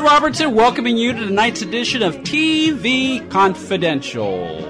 Todd Robertson welcoming you to tonight's edition of TV Confidential,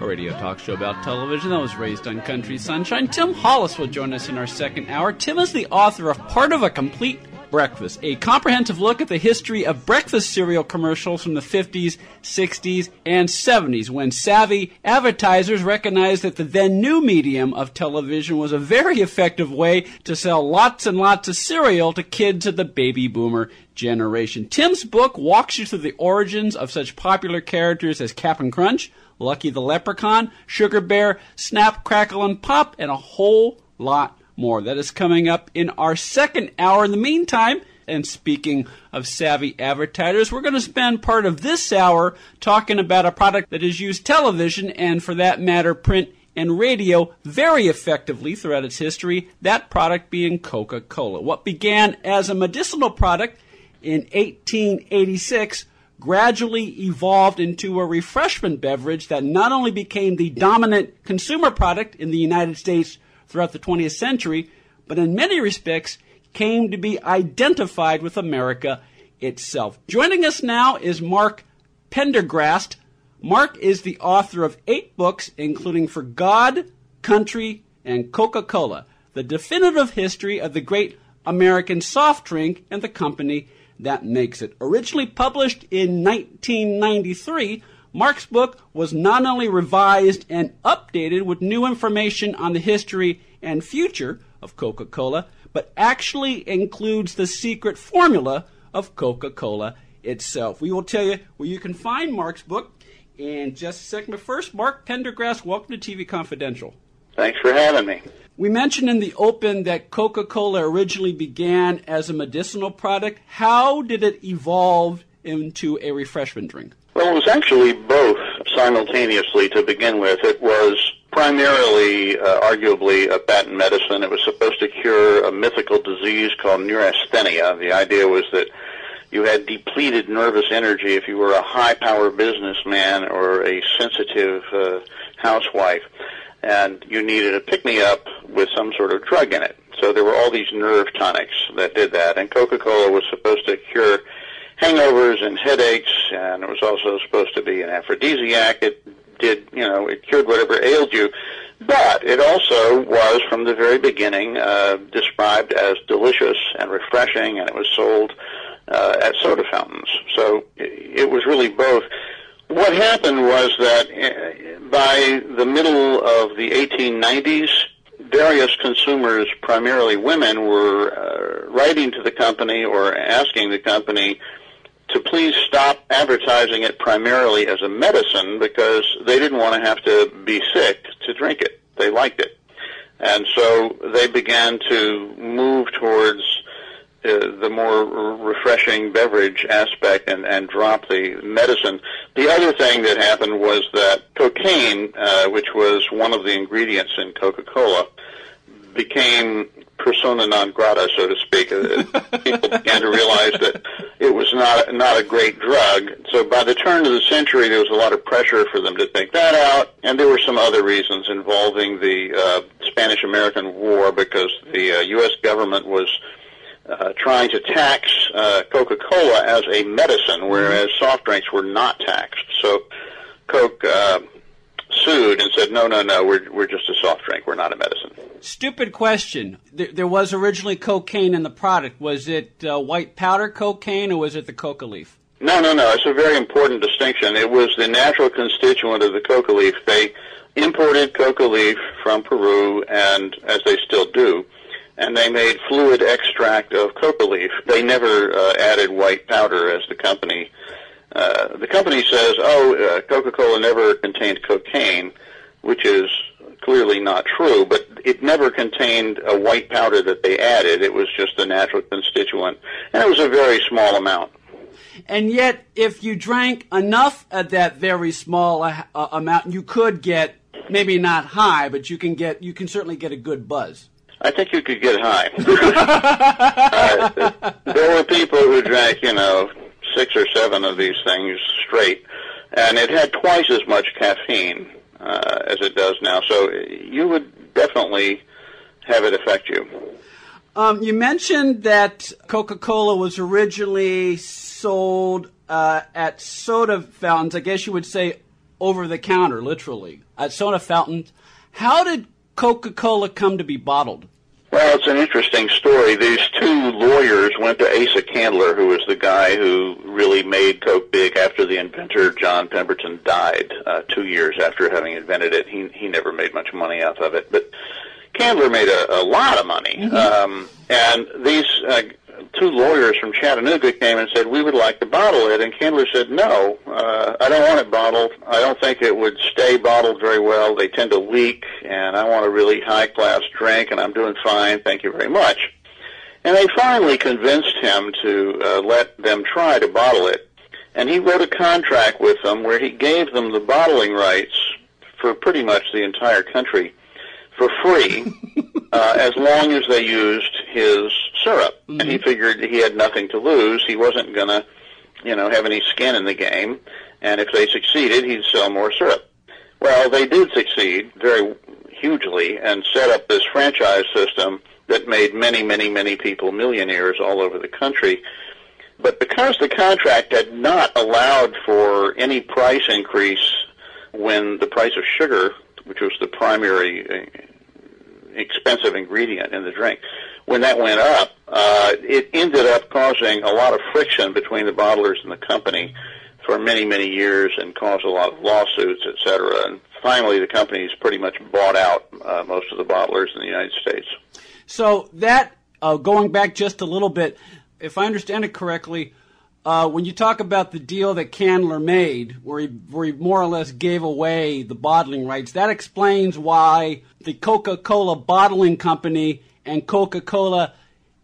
a radio talk show about television that was raised on country sunshine. Tim Hollis will join us in our second hour. Tim is the author of Part of a Complete Breakfast, a comprehensive look at the history of breakfast cereal commercials from the 50s, 60s, and 70s when savvy advertisers recognized that the then new medium of television was a very effective way to sell lots and lots of cereal to kids of the baby boomer generation. Tim's book walks you through the origins of such popular characters as Cap'n Crunch, Lucky the Leprechaun, Sugar Bear, Snap, Crackle, and Pop, and a whole lot more. That is coming up in our second hour. In the meantime, and speaking of savvy advertisers, we're going to spend part of this hour talking about a product that has used television and, for that matter, print and radio very effectively throughout its history, that product being Coca Cola. What began as a medicinal product in 1886 gradually evolved into a refreshment beverage that not only became the dominant consumer product in the United States throughout the 20th century, but in many respects came to be identified with America itself. Joining us now is Mark Pendergrast. Mark is the author of eight books, including For God, Country, and Coca Cola, the definitive history of the great American soft drink and the company that makes it. Originally published in 1993, Mark's book was not only revised and updated with new information on the history and future of Coca Cola, but actually includes the secret formula of Coca Cola itself. We will tell you where you can find Mark's book in just a second. But first, Mark Pendergrast, welcome to TV Confidential. Thanks for having me. We mentioned in the open that Coca Cola originally began as a medicinal product. How did it evolve into a refreshment drink? Well, it was actually both simultaneously to begin with. It was primarily, uh, arguably, a patent medicine. It was supposed to cure a mythical disease called neurasthenia. The idea was that you had depleted nervous energy if you were a high-power businessman or a sensitive uh, housewife, and you needed a pick-me-up with some sort of drug in it. So there were all these nerve tonics that did that, and Coca-Cola was supposed to cure hangovers and headaches, and it was also supposed to be an aphrodisiac. It did, you know, it cured whatever ailed you. But it also was, from the very beginning, uh, described as delicious and refreshing, and it was sold uh, at soda fountains. So it was really both. What happened was that uh, by the middle of the 1890s, various consumers, primarily women, were uh, writing to the company or asking the company to please stop advertising it primarily as a medicine because they didn't want to have to be sick to drink it. They liked it. And so they began to move towards uh, the more refreshing beverage aspect and, and drop the medicine. The other thing that happened was that cocaine, uh, which was one of the ingredients in Coca-Cola, became persona non grata, so to speak. Uh, people began to realize that it was not not a great drug. So by the turn of the century, there was a lot of pressure for them to take that out, and there were some other reasons involving the uh, Spanish-American War because the uh, U.S. government was. Uh, trying to tax uh, Coca-Cola as a medicine, whereas soft drinks were not taxed. So Coke uh, sued and said, no, no, no, we're, we're just a soft drink. We're not a medicine. Stupid question. There, there was originally cocaine in the product. Was it uh, white powder cocaine or was it the coca leaf? No, no, no. It's a very important distinction. It was the natural constituent of the coca leaf. They imported coca leaf from Peru, and as they still do, and they made fluid extract of coca leaf. They never uh, added white powder as the company uh, the company says, oh, uh, Coca-Cola never contained cocaine, which is clearly not true, but it never contained a white powder that they added. It was just a natural constituent, and it was a very small amount. And yet, if you drank enough of that very small uh, uh amount, you could get maybe not high, but you can get you can certainly get a good buzz. I think you could get high. uh, there were people who drank, you know, six or seven of these things straight, and it had twice as much caffeine uh, as it does now. So you would definitely have it affect you. Um, you mentioned that Coca Cola was originally sold uh, at soda fountains. I guess you would say over the counter, literally, at soda fountains. How did Coca Cola come to be bottled? Well, it's an interesting story. These two lawyers went to Asa Candler, who was the guy who really made Coke big after the inventor John Pemberton died uh, two years after having invented it. He he never made much money off of it, but Candler made a, a lot of money. Mm-hmm. Um, and these uh, two lawyers from Chattanooga came and said, we would like to bottle it. And Candler said, no, uh, I don't want it bottled. I don't think it would stay bottled very well. They tend to leak, and I want a really high-class drink, and I'm doing fine. Thank you very much. And they finally convinced him to uh, let them try to bottle it. And he wrote a contract with them where he gave them the bottling rights for pretty much the entire country for free uh, as long as they used his syrup. Mm-hmm. And he mm-hmm. figured he had nothing to lose. He wasn't going to, you know, have any skin in the game. And if they succeeded, he'd sell more syrup. Well, they did succeed very hugely and set up this franchise system that made many, many, many people millionaires all over the country. But because the contract had not allowed for any price increase when the price of sugar, which was the primary uh, expensive ingredient in the drink, when that went up, uh, it ended up causing a lot of friction between the bottlers and the company for many, many years and caused a lot of lawsuits, et cetera. And finally, the companies pretty much bought out uh, most of the bottlers in the United States. So that, uh, going back just a little bit, if I understand it correctly, uh, when you talk about the deal that Candler made, where he, where he more or less gave away the bottling rights, that explains why the Coca Cola bottling company and Coca Cola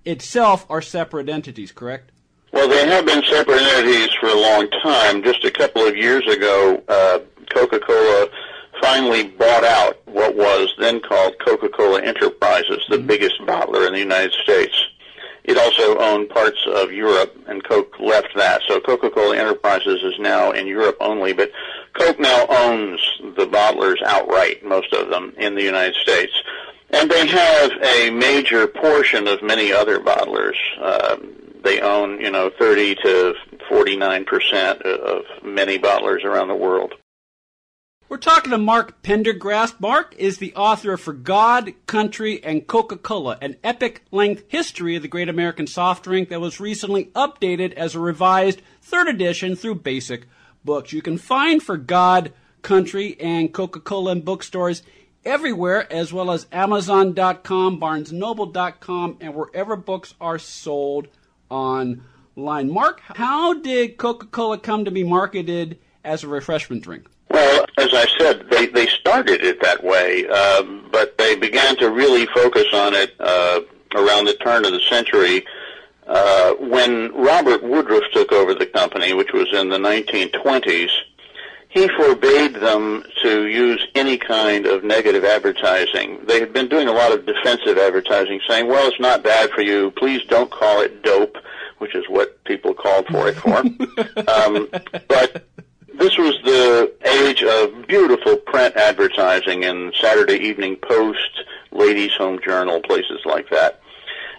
itself are separate entities, correct? Well, they have been separate entities for a long time. Just a couple of years ago, uh, Coca Cola finally bought out what was then called Coca Cola Enterprises, the mm-hmm. biggest bottler in the United States. It also owned parts of Europe, and Coke left that. So Coca-Cola Enterprises is now in Europe only, but Coke now owns the bottlers outright, most of them, in the United States. And they have a major portion of many other bottlers. Uh, they own, you know, 30 to 49 percent of many bottlers around the world. We're talking to Mark Pendergrast. Mark is the author of For God, Country, and Coca-Cola, an epic-length history of the great American soft drink that was recently updated as a revised third edition through Basic Books. You can find For God, Country, and Coca-Cola in bookstores everywhere, as well as Amazon.com, BarnesNoble.com, and wherever books are sold online. Mark, how did Coca-Cola come to be marketed as a refreshment drink? Well, as I said, they, they started it that way, um, but they began to really focus on it uh, around the turn of the century uh, when Robert Woodruff took over the company, which was in the 1920s. He forbade them to use any kind of negative advertising. They had been doing a lot of defensive advertising, saying, well, it's not bad for you. Please don't call it dope, which is what people called for it for. um, but this was the age of beautiful print advertising in Saturday Evening Post, Ladies Home Journal, places like that.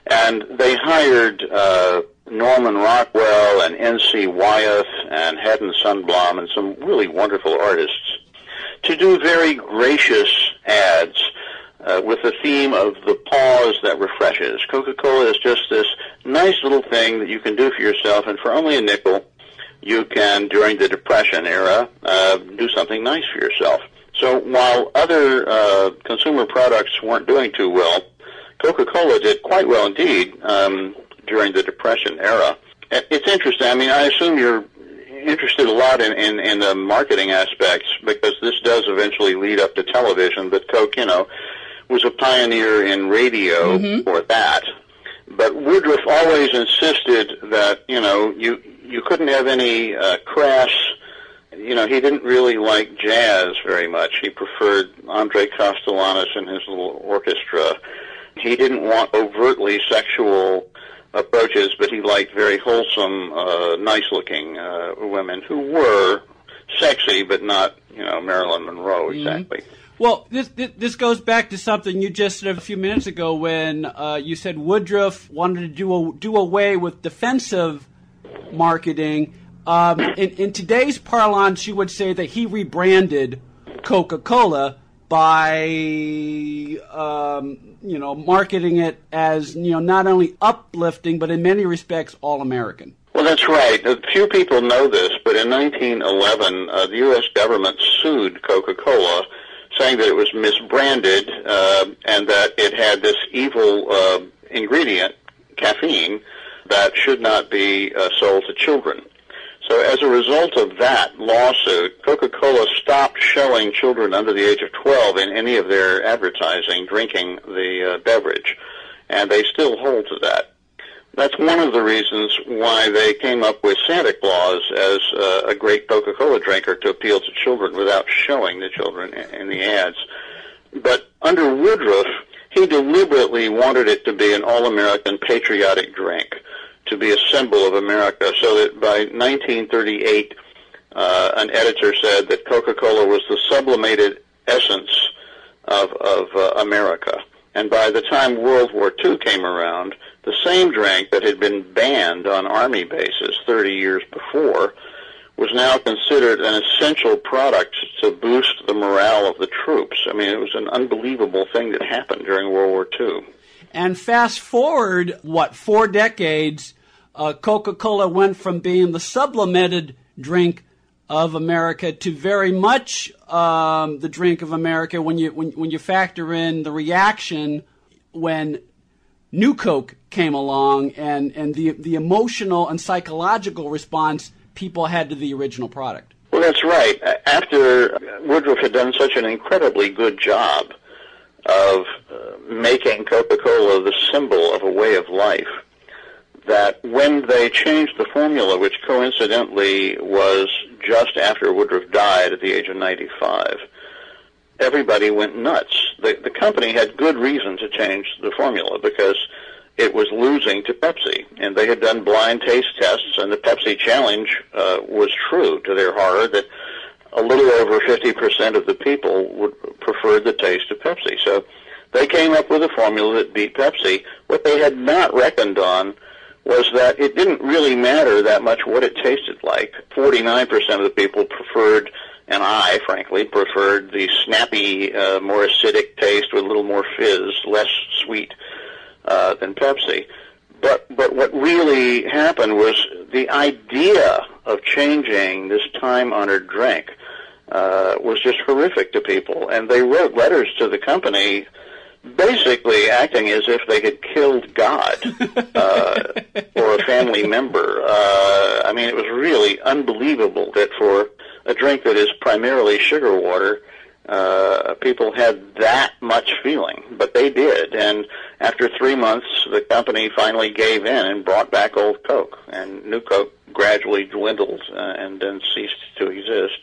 And they hired uh, Norman Rockwell and N.C. Wyeth and Haddon Sundblom and some really wonderful artists to do very gracious ads uh, with the theme of the pause that refreshes. Coca-Cola is just this nice little thing that you can do for yourself, and for only a nickel, you can, during the Depression era, uh, do something nice for yourself. So while other uh, consumer products weren't doing too well, Coca-Cola did quite well indeed um, during the Depression era. It's interesting. I mean, I assume you're interested a lot in, in, in the marketing aspects because this does eventually lead up to television, but Coke, you know, was a pioneer in radio mm-hmm. for that. But Woodruff always insisted that, you know, you you couldn't have any uh, crass. You know, he didn't really like jazz very much. He preferred Andre Kostelanetz and his little orchestra. He didn't want overtly sexual approaches, but he liked very wholesome, uh, nice-looking uh, women who were sexy, but not, you know, Marilyn Monroe mm-hmm. exactly. Mm-hmm. Well, this, this goes back to something you just said a few minutes ago when uh, you said Woodruff wanted to do a, do away with defensive marketing. Um, in, in today's parlance, you would say that he rebranded Coca-Cola by um, you know marketing it as you know not only uplifting but in many respects all American. Well, that's right. Few people know this, but in 1911, uh, the U.S. government sued Coca-Cola, saying that it was misbranded uh, and that it had this evil uh, ingredient, caffeine, that should not be uh, sold to children. So as a result of that lawsuit, Coca-Cola stopped showing children under the age of 12 in any of their advertising drinking the uh, beverage, and they still hold to that. That's one of the reasons why they came up with Santa Claus as uh, a great Coca-Cola drinker to appeal to children without showing the children in the ads. But under Woodruff, he deliberately wanted it to be an all-American patriotic drink to be a symbol of America, so that by 1938, uh, an editor said that Coca-Cola was the sublimated essence of, of uh, America. And by the time World War II came around, the same drink that had been banned on army bases 30 years before was now considered an essential product to boost the morale of the troops. I mean, it was an unbelievable thing that happened during World War II. And fast forward, what, four decades, uh, Coca Cola went from being the sublimated drink of America to very much um, the drink of America when you when, when you factor in the reaction when New Coke came along and, and the the emotional and psychological response people had to the original product. Well, that's right. After Woodruff had done such an incredibly good job of uh, making Coca-Cola the symbol of a way of life, that when they changed the formula, which coincidentally was just after Woodruff died at the age of 95, everybody went nuts. The, the company had good reason to change the formula because it was losing to Pepsi, and they had done blind taste tests, and the Pepsi challenge uh, was true to their horror that a little over 50% of the people would prefer the taste of Pepsi. So they came up with a formula that beat Pepsi. What they had not reckoned on was that it didn't really matter that much what it tasted like. 49% of the people preferred, and I, frankly, preferred the snappy, uh, more acidic taste with a little more fizz, less sweet uh, than Pepsi. But but what really happened was the idea of changing this time-honored drink uh, was just horrific to people, and they wrote letters to the company basically acting as if they had killed God uh, or a family member. Uh, I mean, it was really unbelievable that for a drink that is primarily sugar water, uh, people had that much feeling, but they did. And after three months, the company finally gave in and brought back old Coke, and new Coke gradually dwindled uh, and then ceased to exist.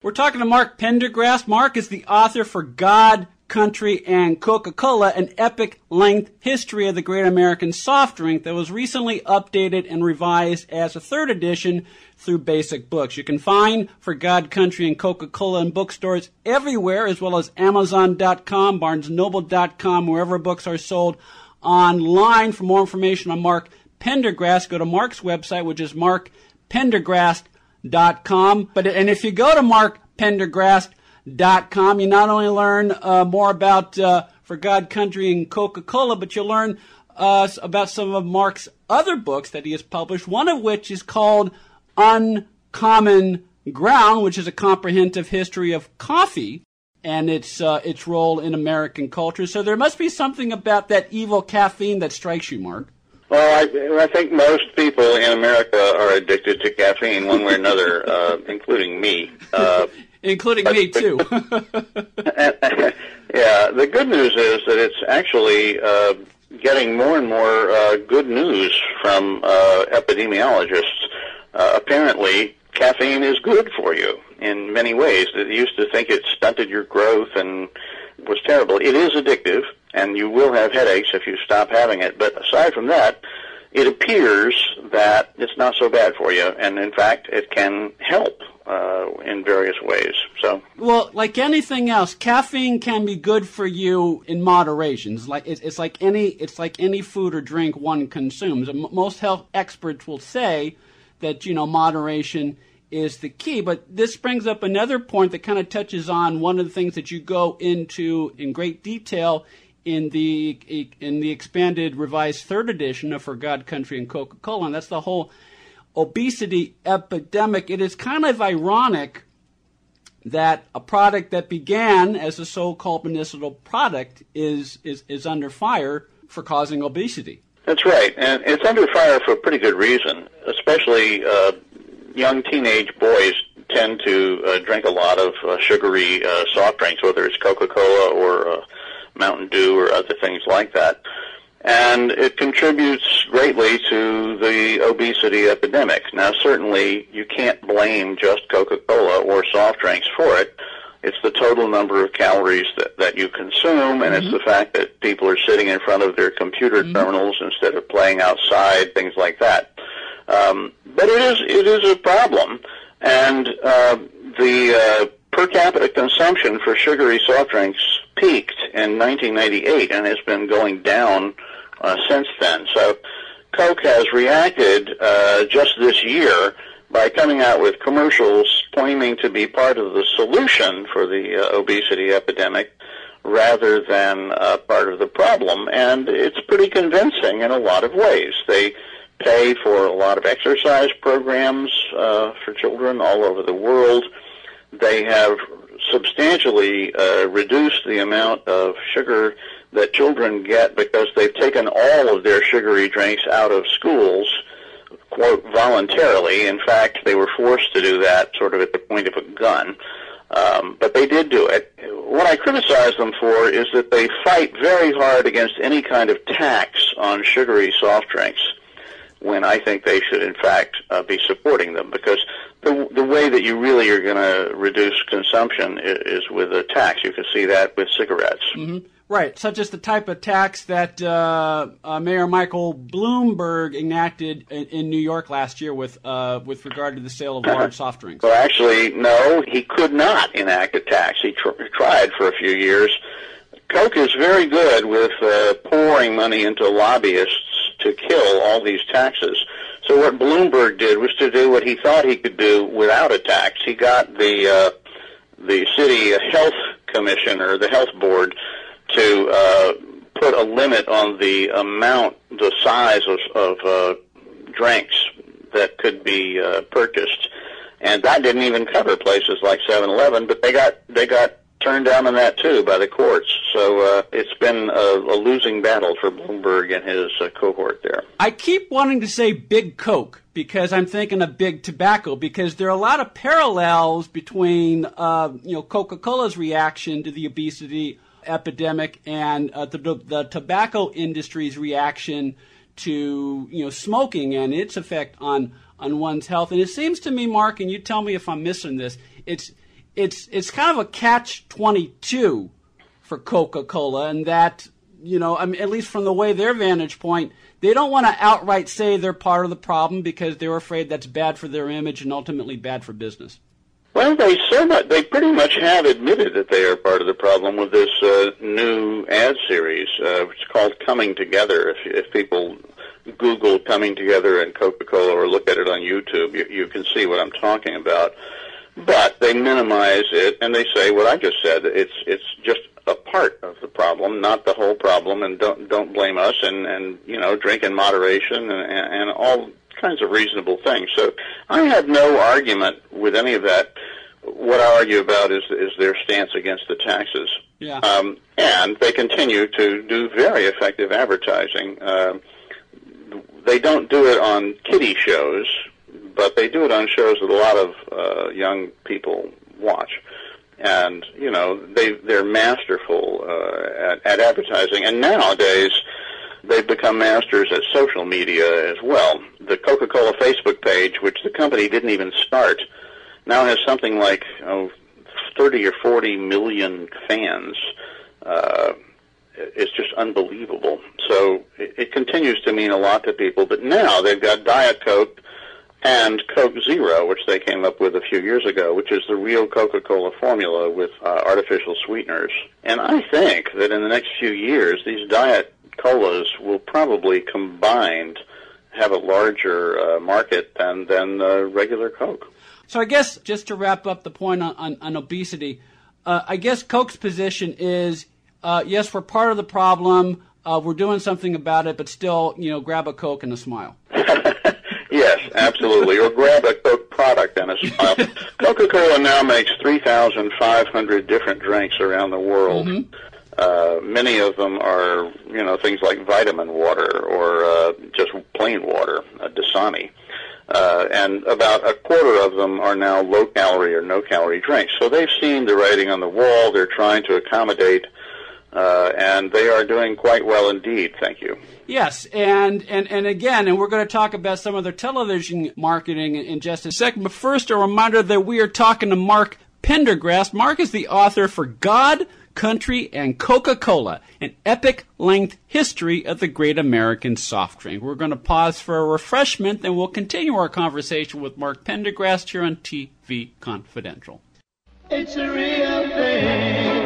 We're talking to Mark Pendergrast. Mark is the author for God, Country, and Coca-Cola, an epic length history of the great American soft drink that was recently updated and revised as a third edition through Basic Books. You can find For God, Country, and Coca-Cola in bookstores everywhere, as well as Amazon.com, BarnesNoble.com, wherever books are sold online. For more information on Mark Pendergrast, go to Mark's website, which is markpendergrast.com. But, and if you go to Mark Pendergrast, dot com. You not only learn uh, more about uh, For God, Country, and Coca Cola, but you'll learn uh, about some of Mark's other books that he has published, one of which is called Uncommon Ground, which is a comprehensive history of coffee and its uh, its role in American culture. So there must be something about that evil caffeine that strikes you, Mark. Well, I, I think most people in America are addicted to caffeine, one way or another, uh, including me. Uh, including but, me too. yeah, the good news is that it's actually uh, getting more and more uh, good news from uh, epidemiologists. Uh, apparently, caffeine is good for you in many ways. They used to think it stunted your growth and was terrible. It is addictive, and you will have headaches if you stop having it. But aside from that, it appears that it's not so bad for you, and in fact, it can help uh, in various ways. So, well, like anything else, caffeine can be good for you in moderation. It's like it's, it's like any it's like any food or drink one consumes. Most health experts will say that you know moderation is the key. But this brings up another point that kind of touches on one of the things that you go into in great detail in the in the expanded revised third edition of For God, Country, and Coca-Cola, and that's the whole obesity epidemic. It is kind of ironic that a product that began as a so-called medicinal product is is is under fire for causing obesity. That's right, and it's under fire for a pretty good reason. Especially uh, young teenage boys tend to uh, drink a lot of uh, sugary uh, soft drinks, whether it's Coca-Cola or uh, Mountain Dew or other things like that. And it contributes greatly to the obesity epidemic. Now, certainly, you can't blame just Coca-Cola or soft drinks for it. It's the total number of calories that, that you consume, and mm-hmm. it's the fact that people are sitting in front of their computer mm-hmm. terminals instead of playing outside, things like that. Um, but it is it is a problem, and uh, the uh, per capita consumption for sugary soft drinks peaked in 1998 and has been going down uh, since then. So Coke has reacted uh, just this year by coming out with commercials claiming to be part of the solution for the uh, obesity epidemic rather than uh, part of the problem. And it's pretty convincing in a lot of ways. They pay for a lot of exercise programs uh, for children all over the world. They have substantially uh, reduced the amount of sugar that children get because they've taken all of their sugary drinks out of schools, quote, voluntarily. In fact, they were forced to do that sort of at the point of a gun. Um, but they did do it. What I criticize them for is that they fight very hard against any kind of tax on sugary soft drinks when I think they should, in fact, uh, be supporting them because the the way that you really are going to reduce consumption is, is, with a tax. You can see that with cigarettes. Mm-hmm. Right, such as the type of tax that uh, uh, Mayor Michael Bloomberg enacted in, in New York last year with uh, with regard to the sale of large soft drinks. Well, actually, no, he could not enact a tax. He tr- tried for a few years. Coke is very good with uh, pouring money into lobbyists to kill all these taxes. So what Bloomberg did was to do what he thought he could do without a tax. He got the uh, the city health commission or the health board to uh, put a limit on the amount, the size of, of uh, drinks that could be uh, purchased, and that didn't even cover places like 7-Eleven. But they got they got turned down on that too by the courts. So uh, it's been a, a losing battle for Bloomberg and his uh, cohort there. I keep wanting to say Big Coke because I'm thinking of Big Tobacco because there are a lot of parallels between uh, you know Coca-Cola's reaction to the obesity epidemic and uh, the, the tobacco industry's reaction to you know smoking and its effect on on one's health. And it seems to me, Mark, and you tell me if I'm missing this, it's it's it's kind of a catch twenty two for Coca Cola, and that you know, I mean, at least from the way their vantage point, they don't want to outright say they're part of the problem because they're afraid that's bad for their image and ultimately bad for business. Well, they they pretty much have admitted that they are part of the problem with this uh, new ad series. Uh, it's called Coming Together. If, if people Google Coming Together and Coca-Cola or look at it on YouTube, you, you can see what I'm talking about. But they minimize it and they say what I just said. It's it's just a part of the problem, not the whole problem, and don't don't blame us. And and you know, drink in moderation and, and all kinds of reasonable things. So I have no argument with any of that. What I argue about is is their stance against the taxes. Yeah. Um, and they continue to do very effective advertising. Uh, they don't do it on kiddie shows but they do it on shows that a lot of uh, young people watch. And you know they they're masterful uh, at, at advertising, and nowadays they've become masters at social media as well. The Coca-Cola Facebook page, which the company didn't even start, now has something like oh, 30 or 40 million fans. Uh, it's just unbelievable. So it, it continues to mean a lot to people. But now they've got Diet Coke and Coke Zero, which they came up with a few years ago, which is the real Coca-Cola formula with uh, artificial sweeteners. And I think that in the next few years, these diet colas will probably combined have a larger uh, market than than uh, regular Coke. So I guess just to wrap up the point on, on, on obesity, uh, I guess Coke's position is uh, yes, we're part of the problem. Uh, we're doing something about it, but still, you know, grab a Coke and a smile. yes, absolutely. or grab a Coke product and a smile. Coca-Cola now makes 3,500 different drinks around the world. Mm-hmm. Uh, many of them are, you know, things like vitamin water or uh, just plain water, uh, Dasani. Uh, and about a quarter of them are now low calorie or no calorie drinks. So they've seen the writing on the wall. They're trying to accommodate, uh, and they are doing quite well indeed. Thank you. Yes, and, and, and again, and we're going to talk about some of their television marketing in just a second. But first, a reminder that we are talking to Mark Pendergrast. Mark is the author for God, Country, and Coca Cola, an epic length history of the great American soft drink. We're going to pause for a refreshment, then we'll continue our conversation with Mark Pendergrast here on TV Confidential. It's a real thing.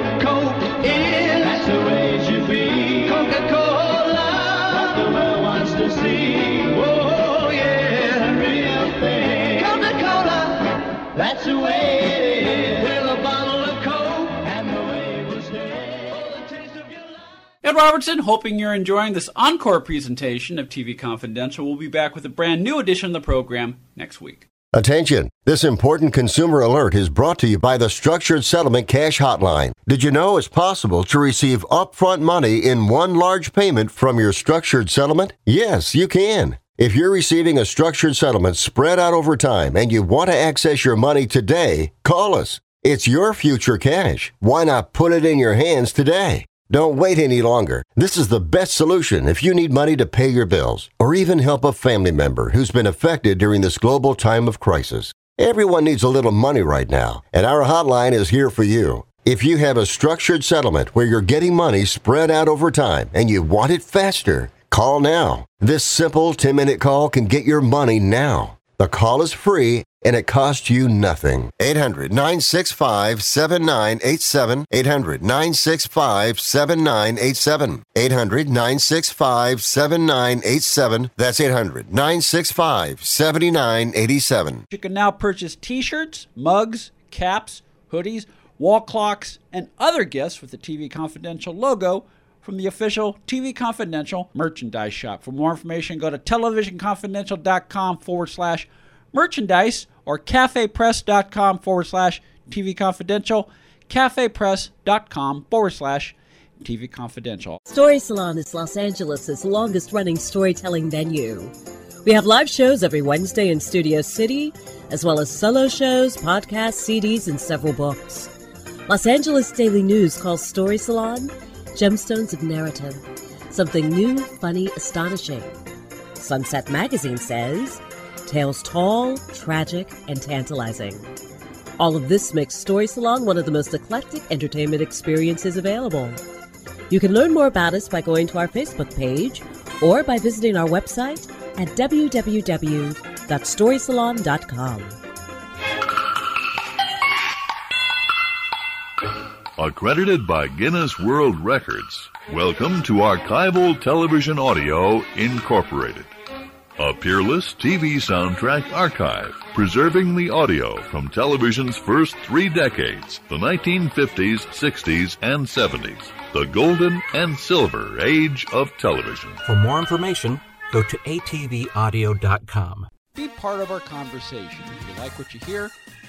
Ed Robertson, hoping you're enjoying this encore presentation of TV Confidential. We'll be back with a brand new edition of the program next week. Attention! This important consumer alert is brought to you by the Structured Settlement Cash Hotline. Did you know it's possible to receive upfront money in one large payment from your structured settlement? Yes, you can. If you're receiving a structured settlement spread out over time and you want to access your money today, call us. It's your future cash. Why not put it in your hands today? Don't wait any longer. This is the best solution if you need money to pay your bills or even help a family member who's been affected during this global time of crisis. Everyone needs a little money right now, and our hotline is here for you. If you have a structured settlement where you're getting money spread out over time and you want it faster, call now. This simple 10 minute call can get your money now. The call is free and it costs you nothing. 800 965 7987. 800 965 7987. 800 965 7987. That's 800 965 7987. You can now purchase t shirts, mugs, caps, hoodies, wall clocks, and other gifts with the TV Confidential logo from the official TV Confidential merchandise shop. For more information, go to televisionconfidential.com forward slash merchandise or cafepress.com forward slash TV Confidential, cafepress.com forward slash TV Confidential. Story Salon is Los Angeles' longest running storytelling venue. We have live shows every Wednesday in Studio City, as well as solo shows, podcasts, CDs, and several books. Los Angeles Daily News calls Story Salon Gemstones of Narrative, something new, funny, astonishing. Sunset Magazine says tales tall, tragic, and tantalizing. All of this makes Story Salon one of the most eclectic entertainment experiences available. You can learn more about us by going to our Facebook page or by visiting our website at www.storysalon.com. Accredited by Guinness World Records. Welcome to Archival Television Audio Incorporated. A peerless TV soundtrack archive, preserving the audio from television's first three decades, the 1950s, 60s, and 70s, the golden and silver age of television. For more information, go to atvaudio.com. Be part of our conversation. If you like what you hear,